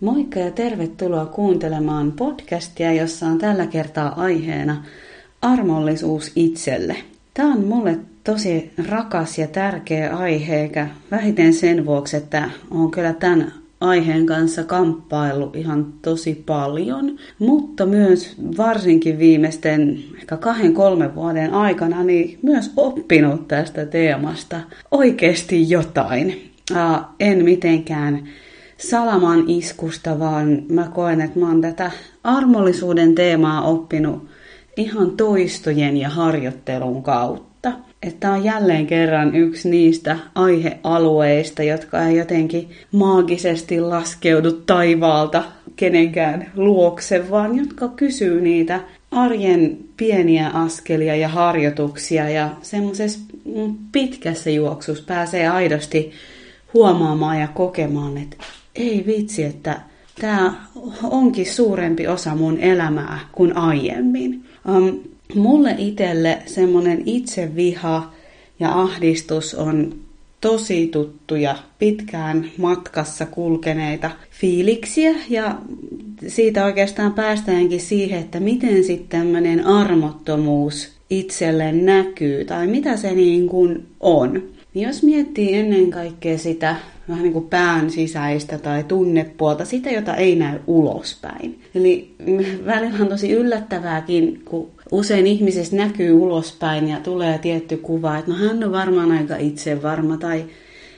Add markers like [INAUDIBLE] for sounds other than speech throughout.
Moikka ja tervetuloa kuuntelemaan podcastia, jossa on tällä kertaa aiheena armollisuus itselle. Tämä on mulle tosi rakas ja tärkeä aihe, eikä vähiten sen vuoksi, että on kyllä tämän aiheen kanssa kamppailu ihan tosi paljon, mutta myös varsinkin viimeisten ehkä kahden kolmen vuoden aikana niin myös oppinut tästä teemasta oikeasti jotain. En mitenkään salaman iskusta, vaan mä koen, että mä oon tätä armollisuuden teemaa oppinut ihan toistojen ja harjoittelun kautta. Että on jälleen kerran yksi niistä aihealueista, jotka ei jotenkin maagisesti laskeudu taivaalta kenenkään luokse, vaan jotka kysyy niitä arjen pieniä askelia ja harjoituksia ja semmoisessa pitkässä juoksussa pääsee aidosti huomaamaan ja kokemaan, että ei vitsi, että tämä onkin suurempi osa mun elämää kuin aiemmin. Um, mulle itselle semmoinen itseviha ja ahdistus on tosi tuttuja, pitkään matkassa kulkeneita fiiliksiä ja siitä oikeastaan päästäänkin siihen, että miten sitten tämmöinen armottomuus itselle näkyy tai mitä se niin kuin on. Niin jos miettii ennen kaikkea sitä vähän niin kuin pään sisäistä tai tunnepuolta, sitä, jota ei näy ulospäin. Eli [LAUGHS] välillä on tosi yllättävääkin, kun usein ihmisessä näkyy ulospäin ja tulee tietty kuva, että no hän on varmaan aika itsevarma tai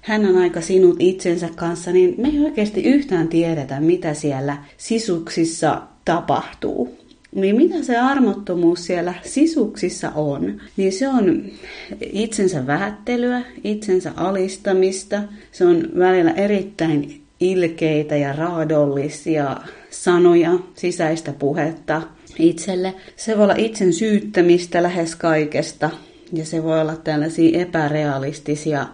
hän on aika sinut itsensä kanssa, niin me ei oikeasti yhtään tiedetä, mitä siellä sisuksissa tapahtuu. Niin mitä se armottomuus siellä sisuksissa on? Niin se on itsensä vähättelyä, itsensä alistamista. Se on välillä erittäin ilkeitä ja raadollisia sanoja, sisäistä puhetta itselle. Se voi olla itsen syyttämistä lähes kaikesta ja se voi olla tällaisia epärealistisia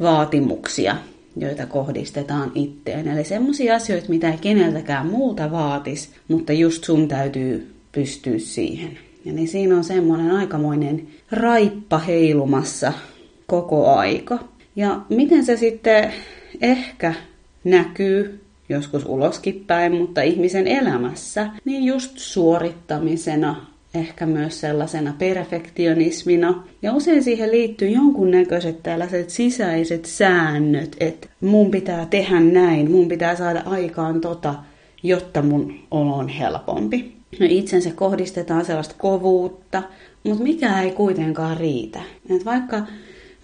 vaatimuksia, joita kohdistetaan itteen. Eli semmoisia asioita, mitä ei keneltäkään muuta vaatis, mutta just sun täytyy pystyä siihen. Ja niin siinä on semmoinen aikamoinen raippa heilumassa koko aika. Ja miten se sitten ehkä näkyy joskus uloskin päin, mutta ihmisen elämässä, niin just suorittamisena, ehkä myös sellaisena perfektionismina. Ja usein siihen liittyy jonkunnäköiset tällaiset sisäiset säännöt, että mun pitää tehdä näin, mun pitää saada aikaan tota, jotta mun olo on helpompi. No itsensä kohdistetaan sellaista kovuutta, mutta mikä ei kuitenkaan riitä. Et vaikka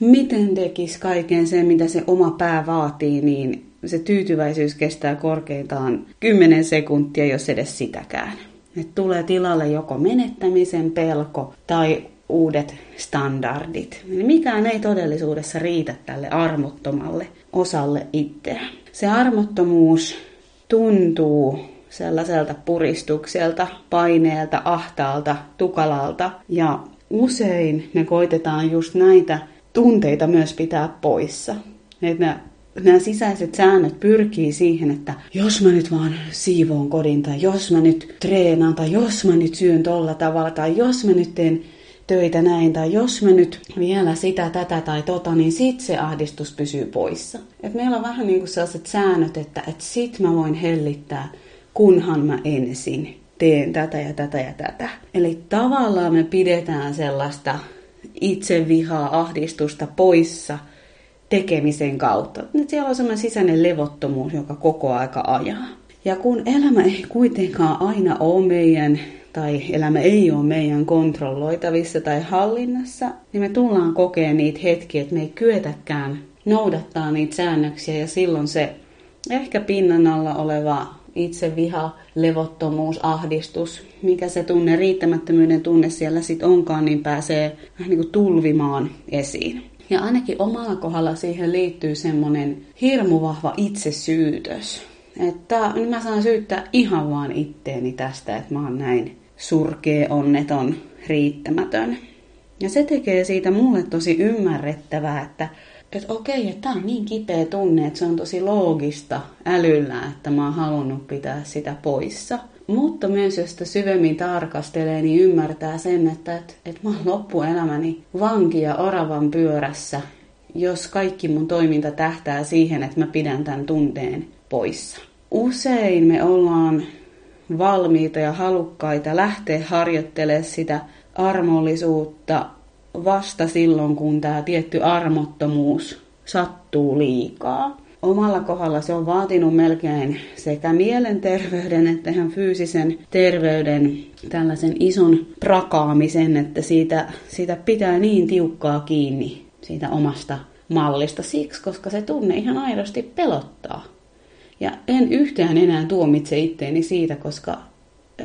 miten tekisi kaiken sen, mitä se oma pää vaatii, niin se tyytyväisyys kestää korkeintaan 10 sekuntia, jos edes sitäkään. Et tulee tilalle joko menettämisen pelko tai uudet standardit. Eli mikään ei todellisuudessa riitä tälle armottomalle osalle itseä. Se armottomuus tuntuu sellaiselta puristukselta, paineelta, ahtaalta, tukalalta. Ja usein me koitetaan just näitä tunteita myös pitää poissa. Että nämä, sisäiset säännöt pyrkii siihen, että jos mä nyt vaan siivoon kodin, tai jos mä nyt treenaan, tai jos mä nyt syön tolla tavalla, tai jos mä nyt teen töitä näin, tai jos mä nyt vielä sitä, tätä tai tota, niin sit se ahdistus pysyy poissa. Et meillä on vähän niin kuin sellaiset säännöt, että et sit mä voin hellittää kunhan mä ensin teen tätä ja tätä ja tätä. Eli tavallaan me pidetään sellaista itsevihaa, ahdistusta poissa tekemisen kautta. Nyt siellä on sellainen sisäinen levottomuus, joka koko aika ajaa. Ja kun elämä ei kuitenkaan aina ole meidän, tai elämä ei ole meidän kontrolloitavissa tai hallinnassa, niin me tullaan kokea niitä hetkiä, että me ei kyetäkään noudattaa niitä säännöksiä, ja silloin se ehkä pinnan alla oleva itseviha, levottomuus, ahdistus, mikä se tunne, riittämättömyyden tunne siellä sitten onkaan, niin pääsee vähän niin kuin tulvimaan esiin. Ja ainakin omalla kohdalla siihen liittyy semmoinen hirmu vahva itsesyytös. Että nyt mä saan syyttää ihan vaan itteeni tästä, että mä oon näin surkea, onneton, riittämätön. Ja se tekee siitä mulle tosi ymmärrettävää, että että okei, että tämä on niin kipeä tunne, että se on tosi loogista älyllä, että mä oon halunnut pitää sitä poissa. Mutta myös jos sitä syvemmin tarkastelee, niin ymmärtää sen, että, että, että mä oon loppuelämäni vanki ja oravan pyörässä, jos kaikki mun toiminta tähtää siihen, että mä pidän tämän tunteen poissa. usein me ollaan valmiita ja halukkaita lähteä harjoittelemaan sitä armollisuutta vasta silloin, kun tämä tietty armottomuus sattuu liikaa. Omalla kohdalla se on vaatinut melkein sekä mielenterveyden että ihan fyysisen terveyden tällaisen ison prakaamisen, että siitä, siitä pitää niin tiukkaa kiinni siitä omasta mallista siksi, koska se tunne ihan aidosti pelottaa. Ja en yhtään enää tuomitse itteeni siitä, koska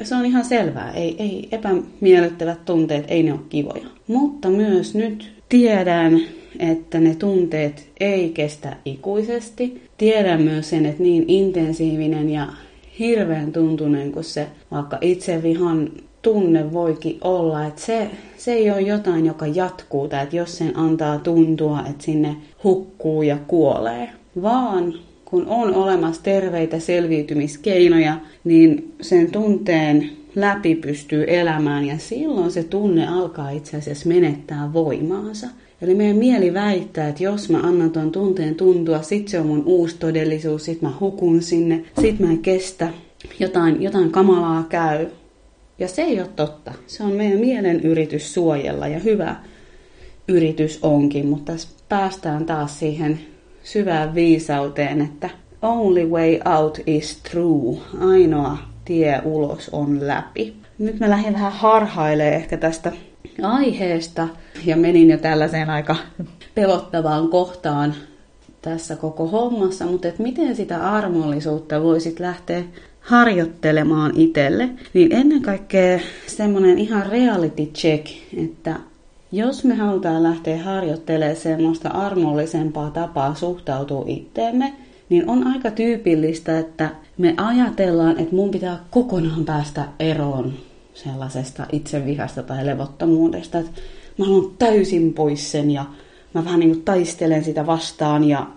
se on ihan selvää. Ei, ei epämiellyttävät tunteet, ei ne ole kivoja. Mutta myös nyt tiedän, että ne tunteet ei kestä ikuisesti. Tiedän myös sen, että niin intensiivinen ja hirveän tuntunen kuin se vaikka itsevihan tunne voikin olla, että se, se ei ole jotain, joka jatkuu, tai että jos sen antaa tuntua, että sinne hukkuu ja kuolee, vaan kun on olemassa terveitä selviytymiskeinoja, niin sen tunteen läpi pystyy elämään ja silloin se tunne alkaa itse asiassa menettää voimaansa. Eli meidän mieli väittää, että jos mä annan tuon tunteen tuntua, sit se on mun uusi todellisuus, sit mä hukun sinne, sit mä en kestä, jotain, jotain kamalaa käy. Ja se ei ole totta. Se on meidän mielen yritys suojella ja hyvä yritys onkin, mutta tässä päästään taas siihen syvään viisauteen, että only way out is true. Ainoa tie ulos on läpi. Nyt mä lähdin vähän harhailemaan ehkä tästä aiheesta ja menin jo tällaiseen aika pelottavaan kohtaan tässä koko hommassa, mutta että miten sitä armollisuutta voisit lähteä harjoittelemaan itselle, niin ennen kaikkea semmoinen ihan reality check, että jos me halutaan lähteä harjoittelemaan semmoista armollisempaa tapaa suhtautua itteemme, niin on aika tyypillistä, että me ajatellaan, että mun pitää kokonaan päästä eroon sellaisesta itsevihasta tai levottomuudesta, että mä haluan täysin pois sen ja mä vähän niin kuin taistelen sitä vastaan ja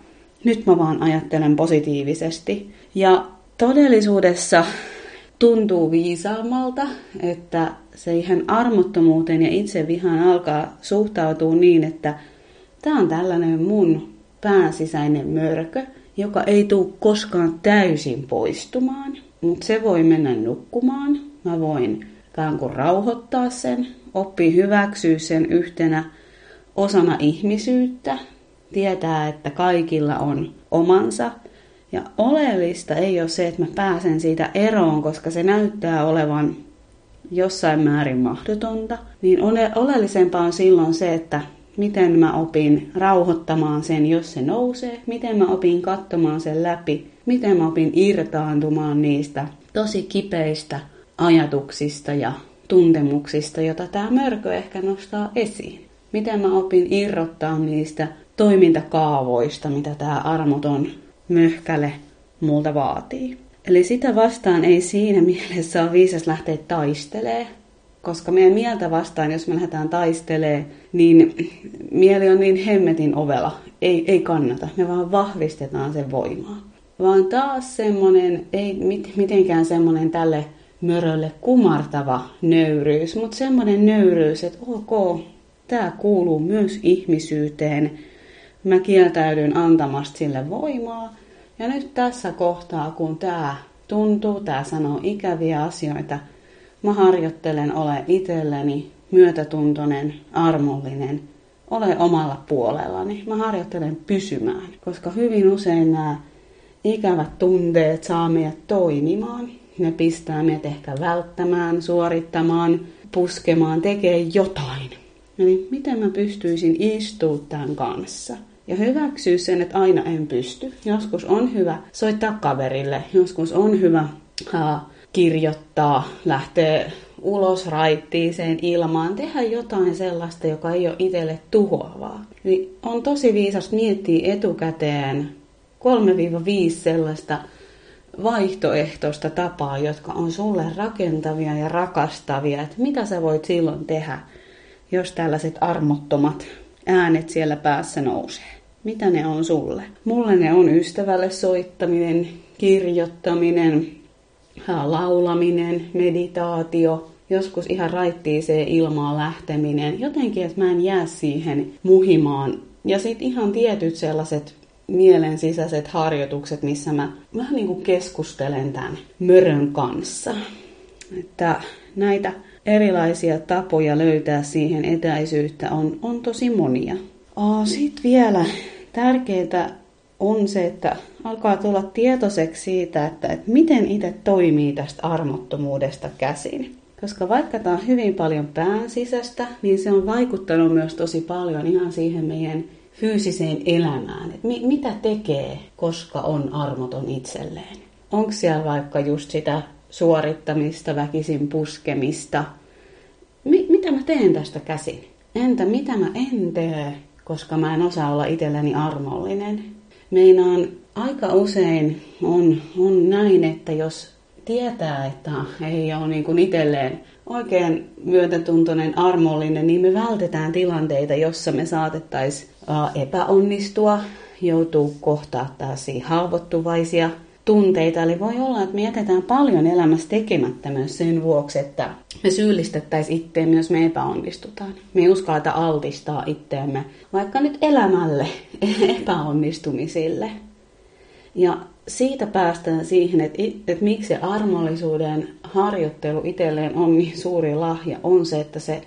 nyt mä vaan ajattelen positiivisesti. Ja todellisuudessa tuntuu viisaammalta, että siihen armottomuuteen ja itsevihaan alkaa suhtautua niin, että tämä on tällainen mun pääsisäinen mörkö, joka ei tule koskaan täysin poistumaan, mutta se voi mennä nukkumaan. Mä voin ikään kuin rauhoittaa sen, oppii hyväksyä sen yhtenä osana ihmisyyttä, tietää, että kaikilla on omansa. Ja oleellista ei ole se, että mä pääsen siitä eroon, koska se näyttää olevan jossain määrin mahdotonta. Niin oleellisempaa on silloin se, että miten mä opin rauhoittamaan sen, jos se nousee, miten mä opin katsomaan sen läpi, miten mä opin irtaantumaan niistä tosi kipeistä ajatuksista ja tuntemuksista, jota tämä mörkö ehkä nostaa esiin. Miten mä opin irrottaa niistä toimintakaavoista, mitä tämä armoton möhkäle multa vaatii. Eli sitä vastaan ei siinä mielessä ole viisas lähteä taistelemaan, koska meidän mieltä vastaan, jos me lähdetään taistelee, niin mieli on niin hemmetin ovela. Ei, ei kannata. Me vaan vahvistetaan sen voimaa. Vaan taas semmoinen, ei mitenkään semmoinen tälle mörölle kumartava nöyryys, mutta semmoinen nöyryys, että ok, tämä kuuluu myös ihmisyyteen. Mä kieltäydyn antamasta sille voimaa. Ja nyt tässä kohtaa, kun tämä tuntuu, tämä sanoo ikäviä asioita, mä harjoittelen ole itselleni myötätuntoinen, armollinen, ole omalla puolellani. Mä harjoittelen pysymään, koska hyvin usein nämä ikävät tunteet saa meidät toimimaan. Ne pistää meidät ehkä välttämään, suorittamaan, puskemaan, tekee jotain. Eli miten mä pystyisin istumaan tämän kanssa? Ja hyväksyä sen, että aina en pysty. Joskus on hyvä soittaa kaverille, joskus on hyvä uh, kirjoittaa, lähteä ulos raittiiseen ilmaan, tehdä jotain sellaista, joka ei ole itselle tuhoavaa. Niin on tosi viisas miettiä etukäteen 3-5 sellaista vaihtoehtoista tapaa, jotka on sulle rakentavia ja rakastavia, että mitä sä voit silloin tehdä, jos tällaiset armottomat äänet siellä päässä nousee. Mitä ne on sulle? Mulle ne on ystävälle soittaminen, kirjoittaminen, laulaminen, meditaatio, joskus ihan raittiiseen ilmaan lähteminen. Jotenkin, että mä en jää siihen muhimaan. Ja sitten ihan tietyt sellaiset mielen sisäiset harjoitukset, missä mä vähän niin kuin keskustelen tämän mörön kanssa. Että näitä erilaisia tapoja löytää siihen etäisyyttä on, on tosi monia. Sitten vielä tärkeää on se, että alkaa tulla tietoiseksi siitä, että, että miten itse toimii tästä armottomuudesta käsin. Koska vaikka tämä on hyvin paljon pään sisästä, niin se on vaikuttanut myös tosi paljon ihan siihen meidän fyysiseen elämään. Että mi- mitä tekee, koska on armoton itselleen? Onko siellä vaikka just sitä suorittamista, väkisin puskemista? Mi- mitä mä teen tästä käsin? Entä mitä mä en tee, koska mä en osaa olla itselleni armollinen? Meinaan aika usein on, on näin, että jos tietää, että ei ole niin kuin itselleen oikein myötätuntoinen, armollinen, niin me vältetään tilanteita, jossa me saatettaisiin epäonnistua, joutuu kohtaa tällaisia haavoittuvaisia tunteita. Eli voi olla, että me jätetään paljon elämässä tekemättä myös sen vuoksi, että me syyllistettäisiin itteemme, jos me epäonnistutaan. Me ei uskalleta altistaa itteemme vaikka nyt elämälle [LAUGHS] epäonnistumisille. Ja siitä päästään siihen, että, että miksi se armollisuuden harjoittelu itselleen on niin suuri lahja, on se, että se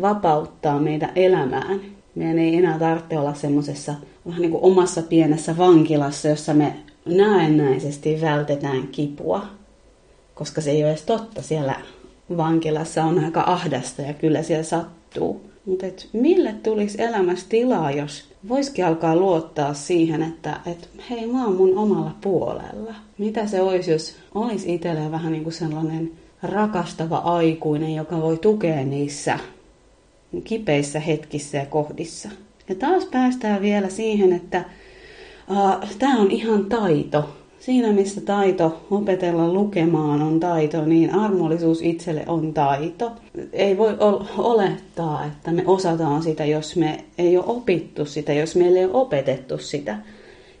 vapauttaa meidän elämään. Meidän ei enää tarvitse olla semmoisessa vähän niin kuin omassa pienessä vankilassa, jossa me näennäisesti vältetään kipua, koska se ei ole edes totta. Siellä vankilassa on aika ahdasta ja kyllä siellä sattuu. Mutta mille tulisi elämässä tilaa, jos voisikin alkaa luottaa siihen, että et, hei, mä oon mun omalla puolella. Mitä se olisi, jos olisi itselleen vähän niin kuin sellainen rakastava aikuinen, joka voi tukea niissä kipeissä hetkissä ja kohdissa. Ja taas päästään vielä siihen, että tämä on ihan taito. Siinä, missä taito opetella lukemaan on taito, niin armollisuus itselle on taito. Ei voi olettaa, että me osataan sitä, jos me ei ole opittu sitä, jos meille ei ole opetettu sitä.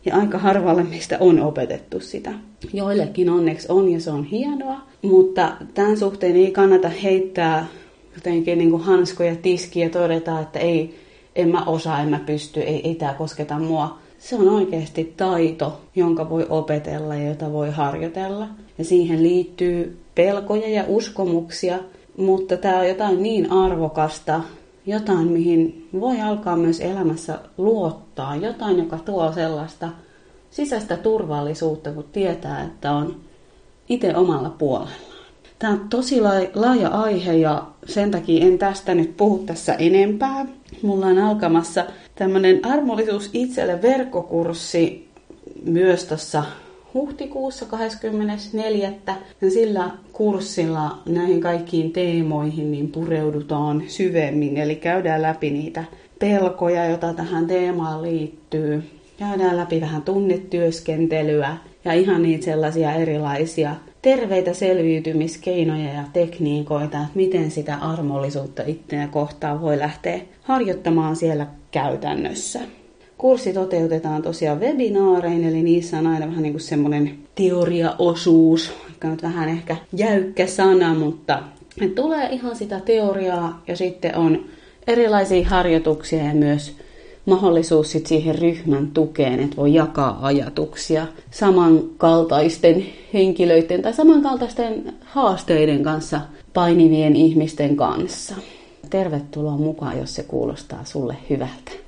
Ja aika harvalle mistä on opetettu sitä. Joillekin onneksi on ja se on hienoa, mutta tämän suhteen ei kannata heittää jotenkin niin kuin hanskoja tiskiä ja todeta, että ei, en mä osaa, en mä pysty, ei, ei tämä kosketa mua se on oikeasti taito, jonka voi opetella ja jota voi harjoitella. Ja siihen liittyy pelkoja ja uskomuksia, mutta tämä on jotain niin arvokasta, jotain mihin voi alkaa myös elämässä luottaa, jotain, joka tuo sellaista sisäistä turvallisuutta, kun tietää, että on itse omalla puolella. Tämä on tosi laaja aihe ja sen takia en tästä nyt puhu tässä enempää. Mulla on alkamassa tämmöinen armollisuus itselle verkkokurssi myös tuossa huhtikuussa 24. Ja sillä kurssilla näihin kaikkiin teemoihin niin pureudutaan syvemmin, eli käydään läpi niitä pelkoja, joita tähän teemaan liittyy. Käydään läpi vähän tunnetyöskentelyä ja ihan niitä sellaisia erilaisia terveitä selviytymiskeinoja ja tekniikoita, että miten sitä armollisuutta itseä kohtaan voi lähteä harjoittamaan siellä käytännössä. Kurssi toteutetaan tosiaan webinaarein, eli niissä on aina vähän niin kuin semmoinen teoriaosuus, joka on vähän ehkä jäykkä sana, mutta tulee ihan sitä teoriaa ja sitten on erilaisia harjoituksia ja myös mahdollisuus sit siihen ryhmän tukeen, että voi jakaa ajatuksia samankaltaisten henkilöiden tai samankaltaisten haasteiden kanssa painivien ihmisten kanssa. Tervetuloa mukaan, jos se kuulostaa sulle hyvältä.